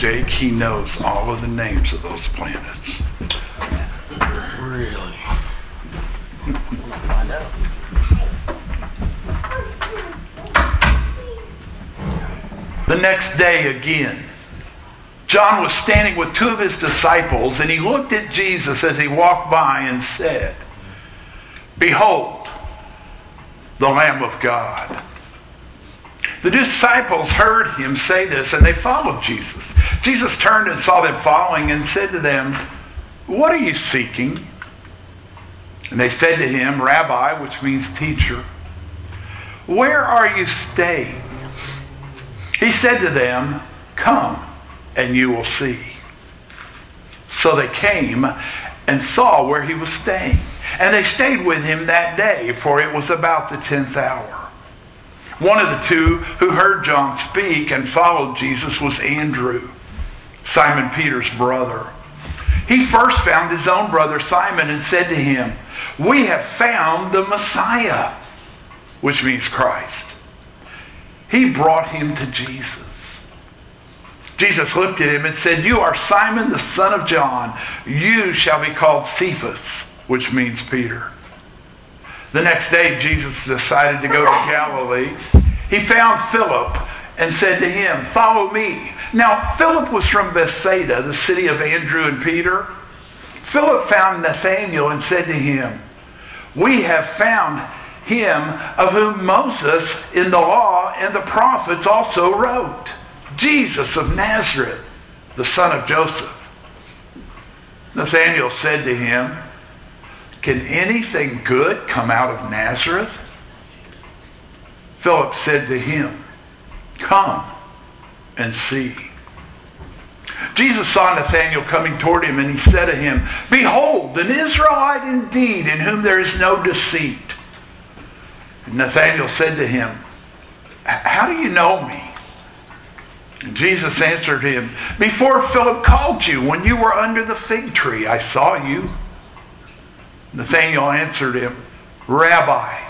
Jake, he knows all of the names of those planets. Really? Find out. The next day again, John was standing with two of his disciples, and he looked at Jesus as he walked by and said, Behold, the Lamb of God. The disciples heard him say this, and they followed Jesus. Jesus turned and saw them following and said to them, What are you seeking? And they said to him, Rabbi, which means teacher, where are you staying? He said to them, Come and you will see. So they came and saw where he was staying. And they stayed with him that day, for it was about the tenth hour. One of the two who heard John speak and followed Jesus was Andrew, Simon Peter's brother. He first found his own brother Simon and said to him, We have found the Messiah, which means Christ. He brought him to Jesus. Jesus looked at him and said, You are Simon the son of John. You shall be called Cephas, which means Peter. The next day, Jesus decided to go to Galilee. He found Philip and said to him, Follow me. Now, Philip was from Bethsaida, the city of Andrew and Peter. Philip found Nathanael and said to him, We have found him of whom Moses in the law and the prophets also wrote, Jesus of Nazareth, the son of Joseph. Nathanael said to him, Can anything good come out of Nazareth? Philip said to him, Come and see. Jesus saw Nathanael coming toward him, and he said to him, Behold, an Israelite indeed, in whom there is no deceit. Nathanael said to him, How do you know me? And Jesus answered him, Before Philip called you, when you were under the fig tree, I saw you. Nathanael answered him, Rabbi,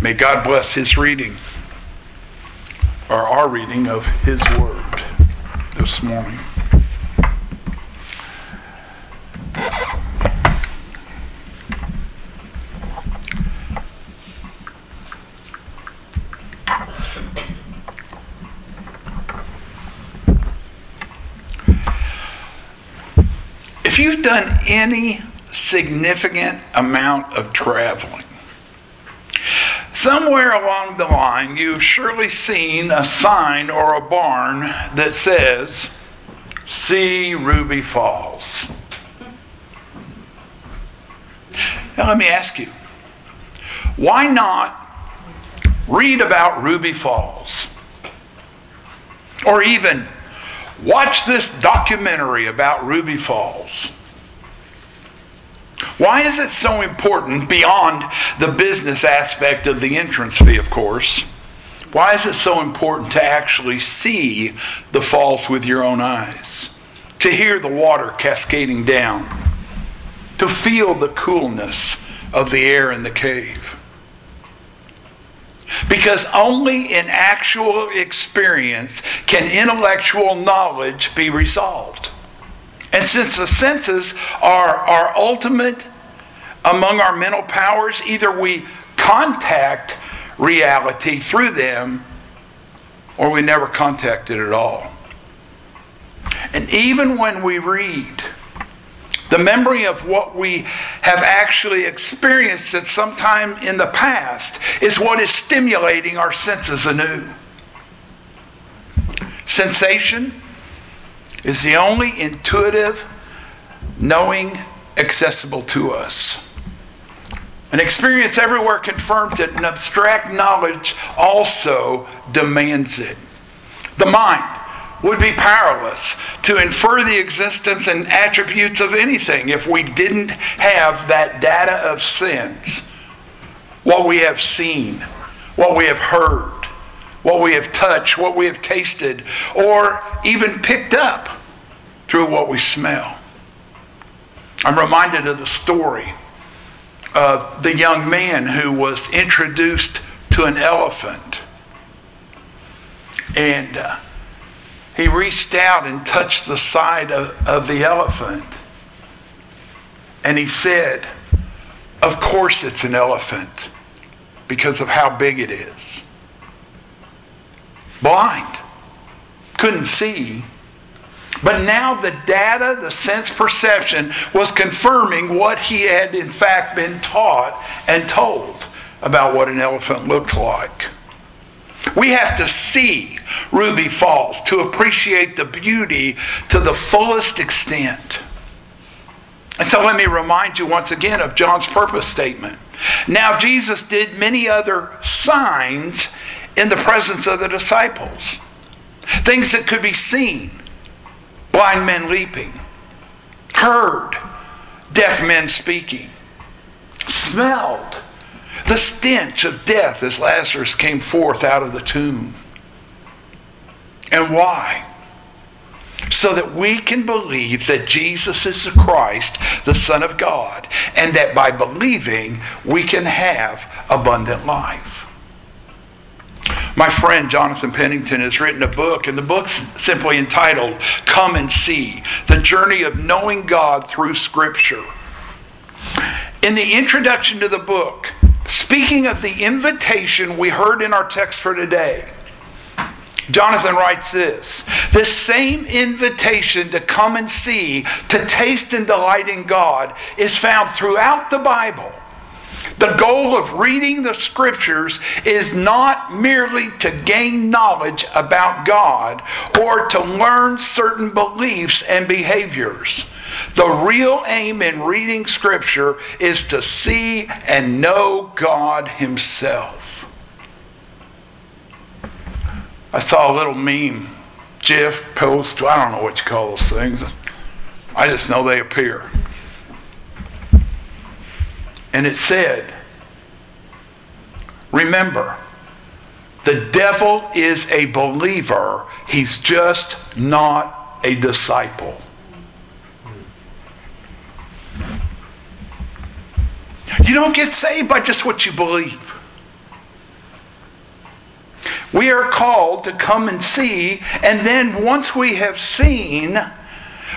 May God bless his reading, or our reading of his word this morning. If you've done any significant amount of traveling, somewhere along the line you've surely seen a sign or a barn that says, See Ruby Falls. Now, let me ask you, why not read about Ruby Falls? Or even watch this documentary about Ruby Falls. Why is it so important beyond the business aspect of the entrance fee, of course? Why is it so important to actually see the falls with your own eyes? To hear the water cascading down? To feel the coolness of the air in the cave? Because only in actual experience can intellectual knowledge be resolved. And since the senses are our ultimate among our mental powers, either we contact reality through them or we never contact it at all. And even when we read, the memory of what we have actually experienced at some time in the past is what is stimulating our senses anew. Sensation is the only intuitive knowing accessible to us. An experience everywhere confirms it, and abstract knowledge also demands it. The mind, would be powerless to infer the existence and attributes of anything if we didn't have that data of sense. What we have seen, what we have heard, what we have touched, what we have tasted, or even picked up through what we smell. I'm reminded of the story of the young man who was introduced to an elephant. And uh, he reached out and touched the side of, of the elephant. And he said, Of course it's an elephant because of how big it is. Blind, couldn't see. But now the data, the sense perception, was confirming what he had in fact been taught and told about what an elephant looked like. We have to see Ruby Falls to appreciate the beauty to the fullest extent. And so let me remind you once again of John's purpose statement. Now, Jesus did many other signs in the presence of the disciples, things that could be seen blind men leaping, heard deaf men speaking, smelled the stench of death as Lazarus came forth out of the tomb. And why? So that we can believe that Jesus is the Christ, the Son of God, and that by believing we can have abundant life. My friend Jonathan Pennington has written a book, and the book's simply entitled Come and See The Journey of Knowing God Through Scripture. In the introduction to the book, Speaking of the invitation we heard in our text for today, Jonathan writes this This same invitation to come and see, to taste and delight in God, is found throughout the Bible. The goal of reading the scriptures is not merely to gain knowledge about God or to learn certain beliefs and behaviors. The real aim in reading Scripture is to see and know God Himself. I saw a little meme, GIF, post, I don't know what you call those things. I just know they appear. And it said, Remember, the devil is a believer, he's just not a disciple. You don't get saved by just what you believe. We are called to come and see, and then once we have seen,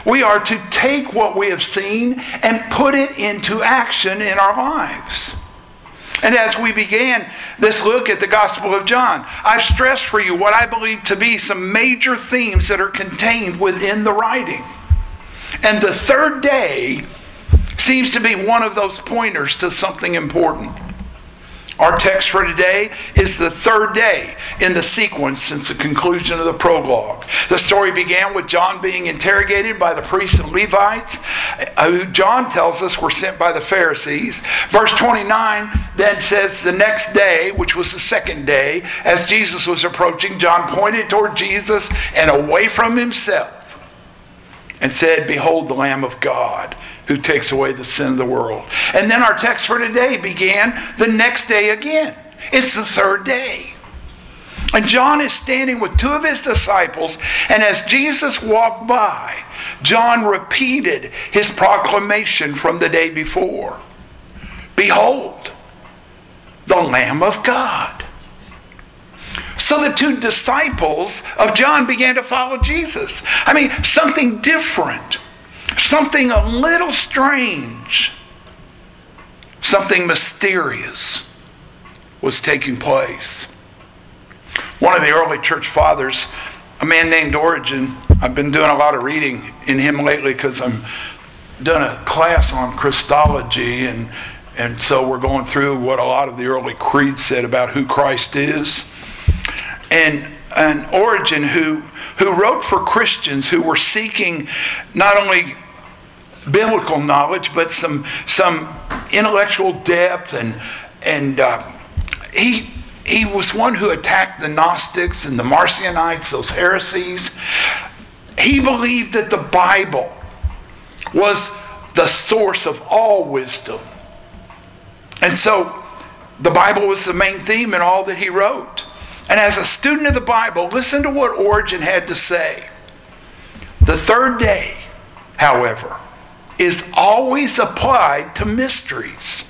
we are to take what we have seen and put it into action in our lives. And as we began this look at the Gospel of John, I've stressed for you what I believe to be some major themes that are contained within the writing. And the third day seems to be one of those pointers to something important. Our text for today is the third day in the sequence since the conclusion of the prologue. The story began with John being interrogated by the priests and Levites, uh, who John tells us were sent by the Pharisees. Verse 29 then says, The next day, which was the second day, as Jesus was approaching, John pointed toward Jesus and away from himself and said, Behold the Lamb of God who takes away the sin of the world. And then our text for today began the next day again. It's the third day. And John is standing with two of his disciples, and as Jesus walked by, John repeated his proclamation from the day before Behold, the Lamb of God. So the two disciples of John began to follow Jesus. I mean, something different, something a little strange, something mysterious was taking place. One of the early church fathers, a man named Origen, I've been doing a lot of reading in him lately because I'm doing a class on Christology and and so we're going through what a lot of the early creeds said about who Christ is and an Origen who who wrote for Christians who were seeking not only biblical knowledge but some some intellectual depth and and uh, he he was one who attacked the Gnostics and the Marcionites, those heresies. He believed that the Bible was the source of all wisdom. And so the Bible was the main theme in all that he wrote. And as a student of the Bible, listen to what Origen had to say. The third day, however, is always applied to mysteries.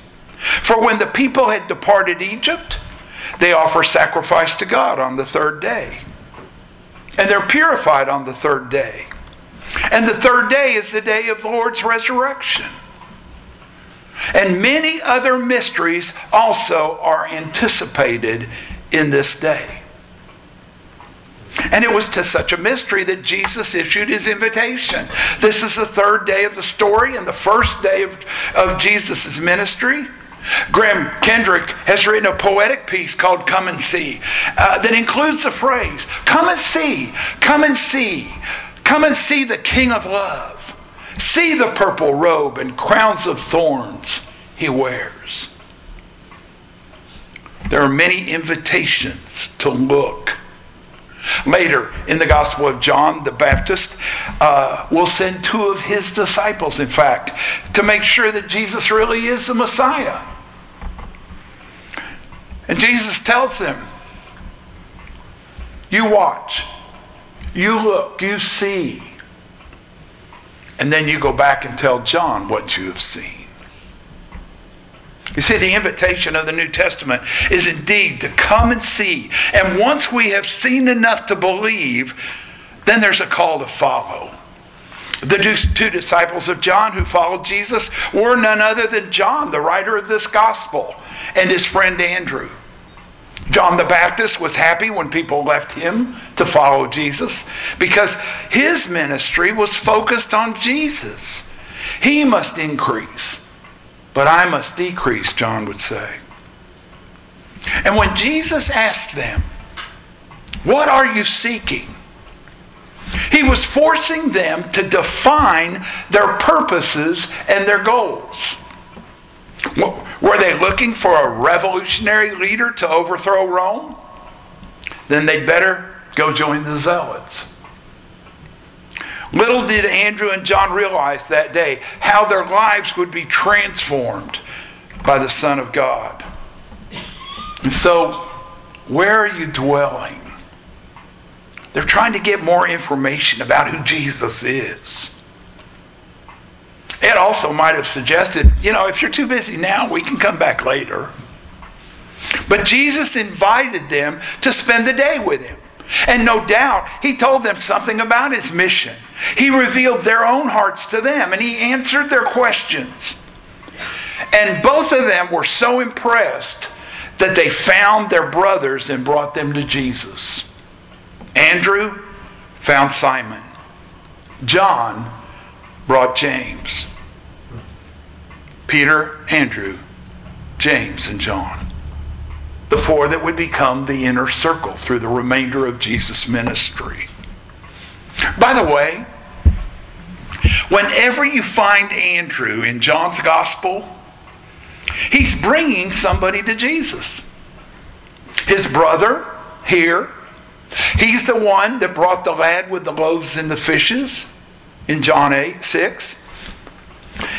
For when the people had departed Egypt, they offer sacrifice to God on the third day. And they're purified on the third day. And the third day is the day of the Lord's resurrection. And many other mysteries also are anticipated in this day. And it was to such a mystery that Jesus issued his invitation. This is the third day of the story and the first day of, of Jesus' ministry. Graham Kendrick has written a poetic piece called Come and See uh, that includes the phrase, Come and see, come and see, come and see the King of Love. See the purple robe and crowns of thorns he wears. There are many invitations to look. Later in the Gospel of John the Baptist, uh, will send two of his disciples, in fact, to make sure that Jesus really is the Messiah. And Jesus tells them, You watch, you look, you see. And then you go back and tell John what you have seen. You see, the invitation of the New Testament is indeed to come and see. And once we have seen enough to believe, then there's a call to follow. The two disciples of John who followed Jesus were none other than John, the writer of this gospel, and his friend Andrew. John the Baptist was happy when people left him to follow Jesus because his ministry was focused on Jesus. He must increase but I must decrease, John would say. And when Jesus asked them, What are you seeking? He was forcing them to define their purposes and their goals. Were they looking for a revolutionary leader to overthrow Rome? Then they'd better go join the Zealots. Little did Andrew and John realize that day how their lives would be transformed by the Son of God. And so, where are you dwelling? They're trying to get more information about who Jesus is. It also might have suggested, you know, if you're too busy now, we can come back later. But Jesus invited them to spend the day with him. And no doubt, he told them something about his mission. He revealed their own hearts to them and he answered their questions. And both of them were so impressed that they found their brothers and brought them to Jesus. Andrew found Simon. John brought James. Peter, Andrew, James, and John the four that would become the inner circle through the remainder of Jesus' ministry. By the way, whenever you find Andrew in John's gospel, he's bringing somebody to Jesus. His brother here, he's the one that brought the lad with the loaves and the fishes in John 8 6.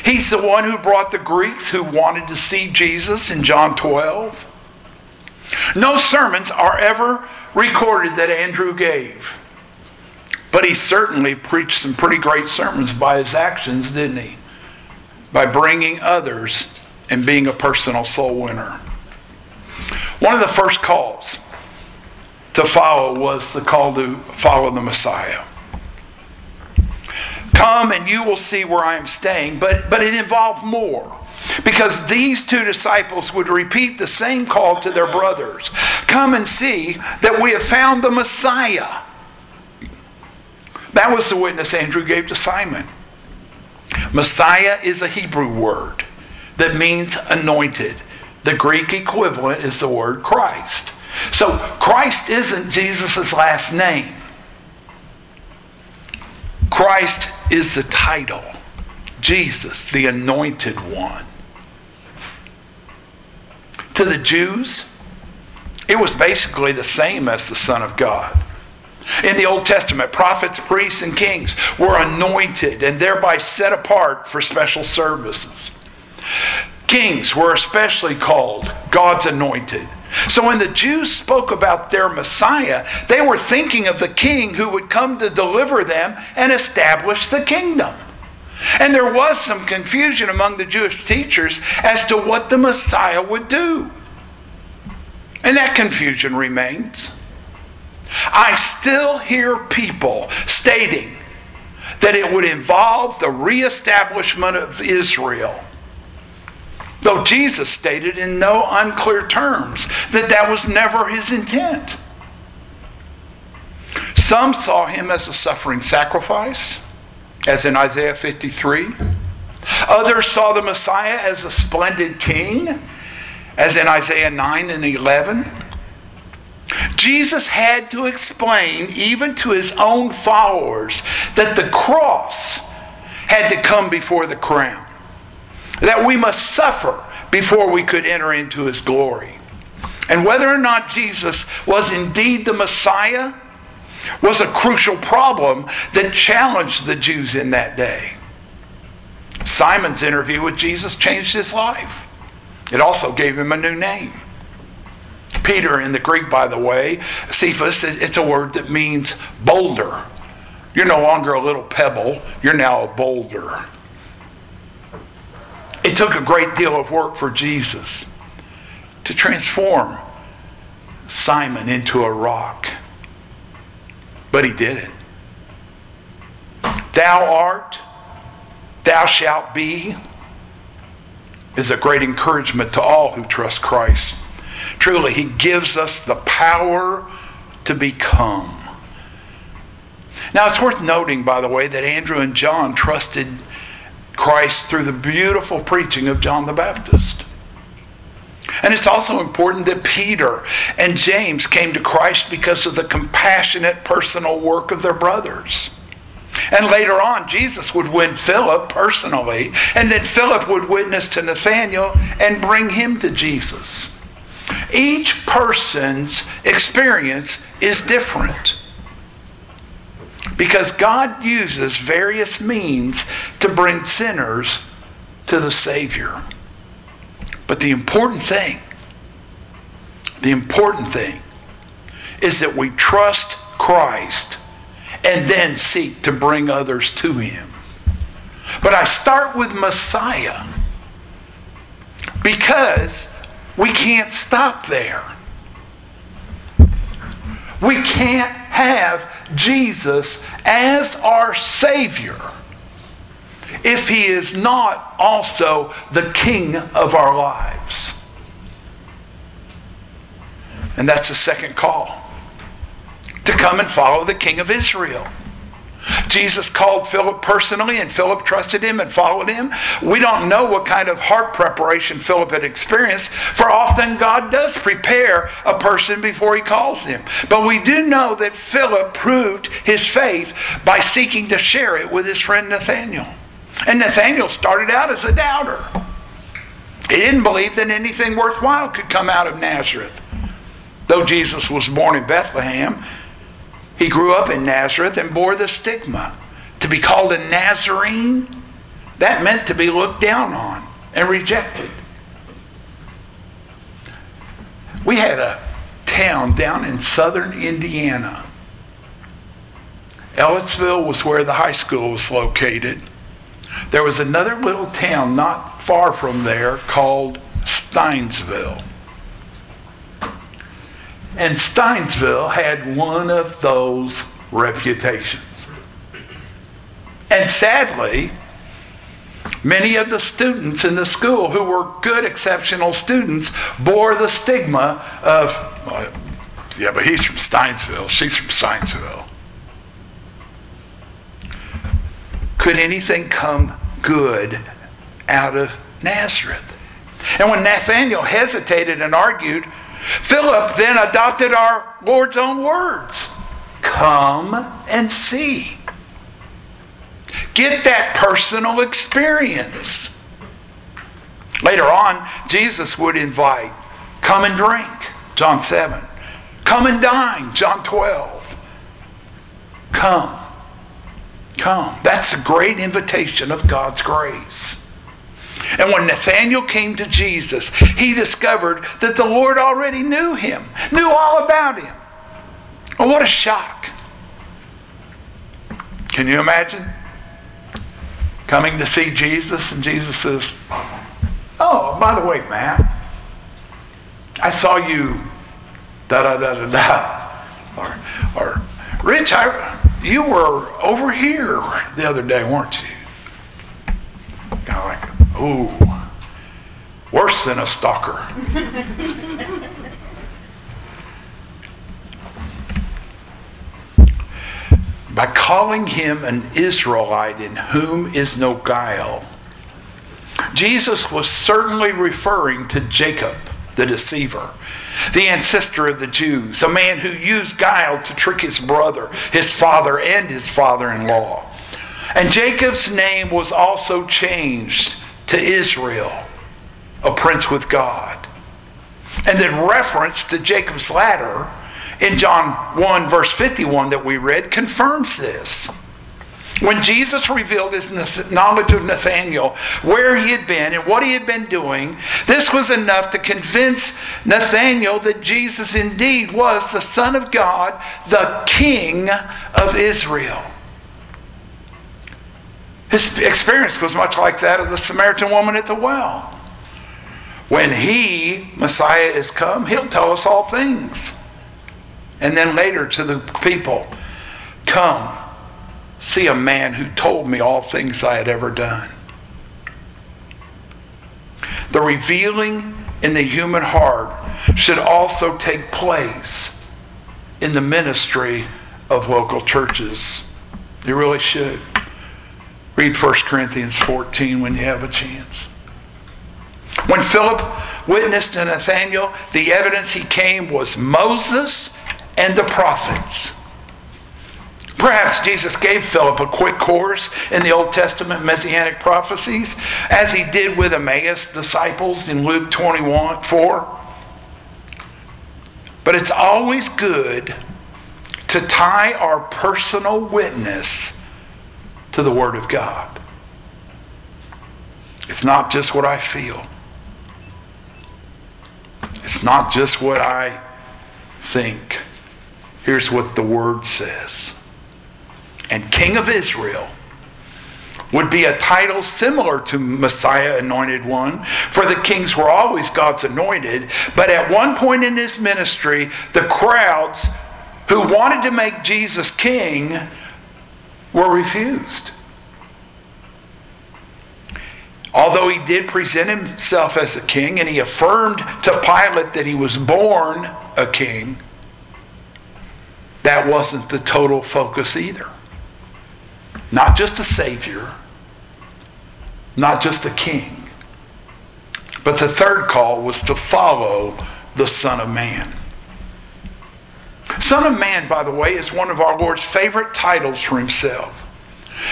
He's the one who brought the Greeks who wanted to see Jesus in John 12. No sermons are ever recorded that Andrew gave. But he certainly preached some pretty great sermons by his actions, didn't he? By bringing others and being a personal soul winner. One of the first calls to follow was the call to follow the Messiah. Come and you will see where I am staying, but, but it involved more. Because these two disciples would repeat the same call to their brothers Come and see that we have found the Messiah. That was the witness Andrew gave to Simon. Messiah is a Hebrew word that means anointed. The Greek equivalent is the word Christ. So Christ isn't Jesus' last name. Christ is the title. Jesus, the anointed one. To the Jews, It was basically the same as the Son of God. In the Old Testament, prophets, priests, and kings were anointed and thereby set apart for special services. Kings were especially called God's anointed. So when the Jews spoke about their Messiah, they were thinking of the king who would come to deliver them and establish the kingdom. And there was some confusion among the Jewish teachers as to what the Messiah would do. And that confusion remains. I still hear people stating that it would involve the reestablishment of Israel. Though Jesus stated in no unclear terms that that was never his intent. Some saw him as a suffering sacrifice, as in Isaiah 53. Others saw the Messiah as a splendid king, as in Isaiah 9 and 11. Jesus had to explain, even to his own followers, that the cross had to come before the crown, that we must suffer before we could enter into his glory. And whether or not Jesus was indeed the Messiah was a crucial problem that challenged the Jews in that day. Simon's interview with Jesus changed his life. It also gave him a new name. Peter in the Greek, by the way, Cephas, it's a word that means boulder. You're no longer a little pebble, you're now a boulder. It took a great deal of work for Jesus to transform Simon into a rock. But he did it. Thou art, thou shalt be, is a great encouragement to all who trust Christ. Truly, He gives us the power to become. Now, it's worth noting, by the way, that Andrew and John trusted Christ through the beautiful preaching of John the Baptist. And it's also important that Peter and James came to Christ because of the compassionate personal work of their brothers. And later on, Jesus would win Philip personally, and then Philip would witness to Nathanael and bring him to Jesus. Each person's experience is different because God uses various means to bring sinners to the Savior. But the important thing, the important thing is that we trust Christ and then seek to bring others to Him. But I start with Messiah because we can't stop there. We can't have Jesus as our Savior if He is not also the King of our lives. And that's the second call to come and follow the King of Israel. Jesus called Philip personally, and Philip trusted him and followed him. We don't know what kind of heart preparation Philip had experienced, for often God does prepare a person before he calls them. But we do know that Philip proved his faith by seeking to share it with his friend Nathanael. And Nathanael started out as a doubter. He didn't believe that anything worthwhile could come out of Nazareth. Though Jesus was born in Bethlehem, he grew up in Nazareth and bore the stigma. To be called a Nazarene, that meant to be looked down on and rejected. We had a town down in southern Indiana. Ellettsville was where the high school was located. There was another little town not far from there called Stinesville. And Stinesville had one of those reputations. And sadly, many of the students in the school who were good, exceptional students bore the stigma of, well, yeah, but he's from Stinesville, she's from Stinesville. Could anything come good out of Nazareth? And when Nathanael hesitated and argued, Philip then adopted our Lord's own words Come and see. Get that personal experience. Later on, Jesus would invite, Come and drink. John 7. Come and dine, John 12. Come. Come. That's a great invitation of God's grace. And when Nathanael came to Jesus, he discovered that the Lord already knew him, knew all about him. Oh, what a shock. Can you imagine? Coming to see Jesus, and Jesus says, Oh, by the way, Matt, I saw you da da da da da. Or, or Rich, I, you were over here the other day, weren't you? Kind of like, ooh, worse than a stalker. By calling him an Israelite in whom is no guile, Jesus was certainly referring to Jacob, the deceiver, the ancestor of the Jews, a man who used guile to trick his brother, his father, and his father in law. And Jacob's name was also changed to Israel, a prince with God. And then reference to Jacob's ladder in John 1, verse 51 that we read, confirms this. When Jesus revealed his knowledge of Nathanael, where he had been and what he had been doing, this was enough to convince Nathanael that Jesus indeed was the Son of God, the King of Israel. His experience was much like that of the Samaritan woman at the well. When he, Messiah, is come, he'll tell us all things. And then later to the people, come see a man who told me all things I had ever done. The revealing in the human heart should also take place in the ministry of local churches. It really should. Read 1 Corinthians 14 when you have a chance. When Philip witnessed to Nathanael, the evidence he came was Moses and the prophets. Perhaps Jesus gave Philip a quick course in the Old Testament messianic prophecies, as he did with Emmaus disciples in Luke 21 4. But it's always good to tie our personal witness to the Word of God. It's not just what I feel, it's not just what I think. Here's what the Word says and King of Israel would be a title similar to Messiah, anointed one, for the kings were always God's anointed. But at one point in his ministry, the crowds who wanted to make Jesus king were refused. Although he did present himself as a king and he affirmed to Pilate that he was born a king, that wasn't the total focus either. Not just a Savior, not just a king, but the third call was to follow the Son of Man. Son of Man, by the way, is one of our Lord's favorite titles for himself.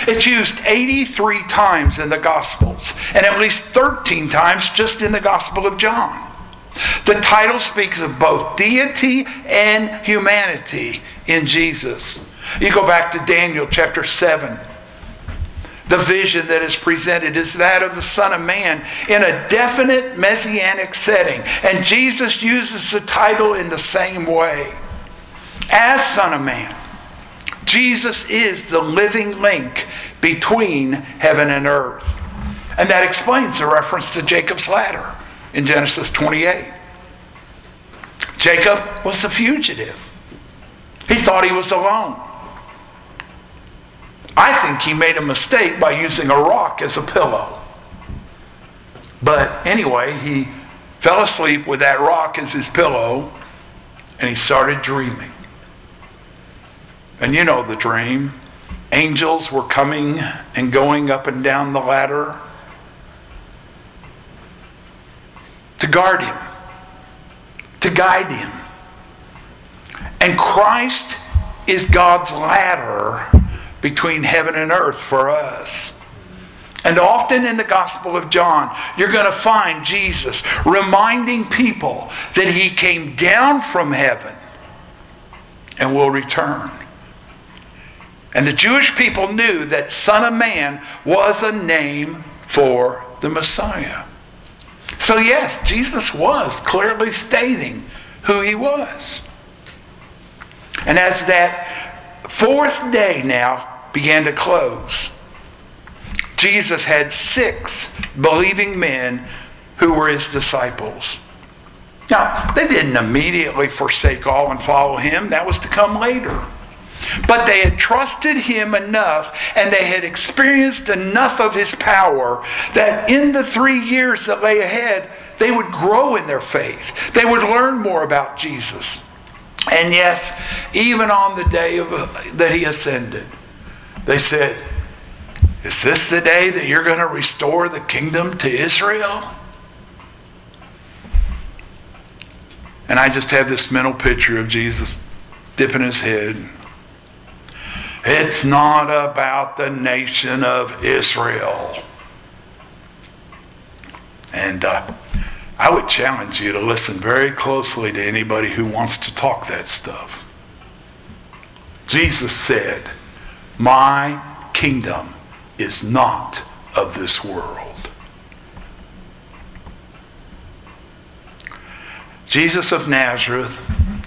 It's used 83 times in the Gospels, and at least 13 times just in the Gospel of John. The title speaks of both deity and humanity in Jesus. You go back to Daniel chapter 7. The vision that is presented is that of the Son of Man in a definite messianic setting. And Jesus uses the title in the same way. As Son of Man, Jesus is the living link between heaven and earth. And that explains the reference to Jacob's ladder in Genesis 28. Jacob was a fugitive. He thought he was alone. I think he made a mistake by using a rock as a pillow. But anyway, he fell asleep with that rock as his pillow and he started dreaming. And you know the dream. Angels were coming and going up and down the ladder to guard him, to guide him. And Christ is God's ladder between heaven and earth for us. And often in the Gospel of John, you're going to find Jesus reminding people that he came down from heaven and will return. And the Jewish people knew that Son of Man was a name for the Messiah. So, yes, Jesus was clearly stating who he was. And as that fourth day now began to close, Jesus had six believing men who were his disciples. Now, they didn't immediately forsake all and follow him, that was to come later. But they had trusted him enough and they had experienced enough of his power that in the three years that lay ahead, they would grow in their faith. They would learn more about Jesus. And yes, even on the day of, that he ascended, they said, Is this the day that you're going to restore the kingdom to Israel? And I just have this mental picture of Jesus dipping his head. It's not about the nation of Israel. And uh, I would challenge you to listen very closely to anybody who wants to talk that stuff. Jesus said, My kingdom is not of this world. Jesus of Nazareth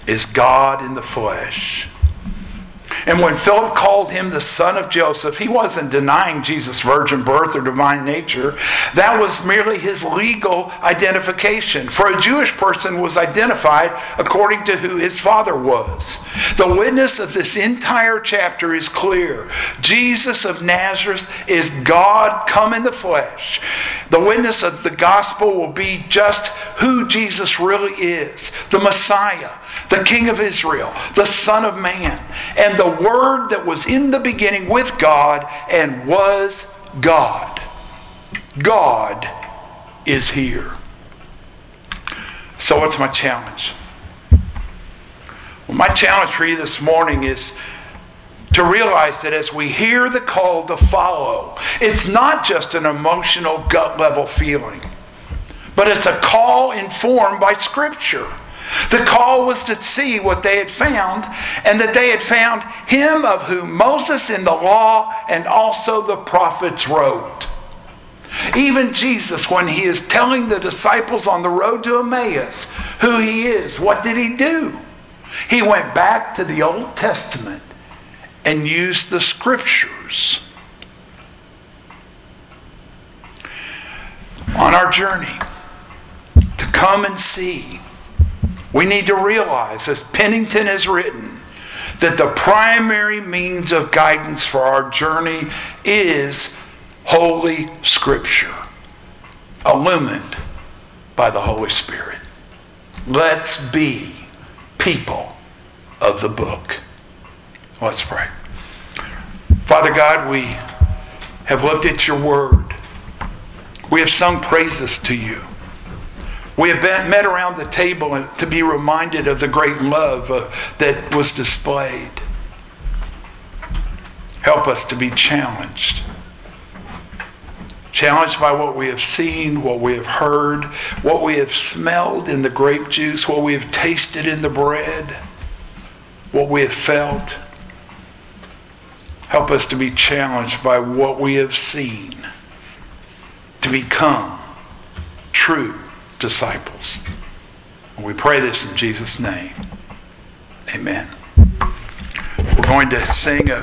is God in the flesh. And when Philip called him the son of Joseph, he wasn't denying Jesus' virgin birth or divine nature. That was merely his legal identification. For a Jewish person was identified according to who his father was. The witness of this entire chapter is clear. Jesus of Nazareth is God come in the flesh. The witness of the gospel will be just who Jesus really is the Messiah, the King of Israel, the Son of Man, and the Word that was in the beginning with God and was God. God is here. So, what's my challenge? Well, my challenge for you this morning is to realize that as we hear the call to follow, it's not just an emotional gut level feeling, but it's a call informed by Scripture. The call was to see what they had found, and that they had found him of whom Moses in the law and also the prophets wrote. Even Jesus, when he is telling the disciples on the road to Emmaus who he is, what did he do? He went back to the Old Testament and used the scriptures. On our journey to come and see we need to realize, as Pennington has written, that the primary means of guidance for our journey is Holy Scripture, illumined by the Holy Spirit. Let's be people of the book. Let's pray. Father God, we have looked at your word. We have sung praises to you. We have met around the table to be reminded of the great love uh, that was displayed. Help us to be challenged. Challenged by what we have seen, what we have heard, what we have smelled in the grape juice, what we have tasted in the bread, what we have felt. Help us to be challenged by what we have seen, to become true disciples. And we pray this in Jesus' name. Amen. We're going to sing a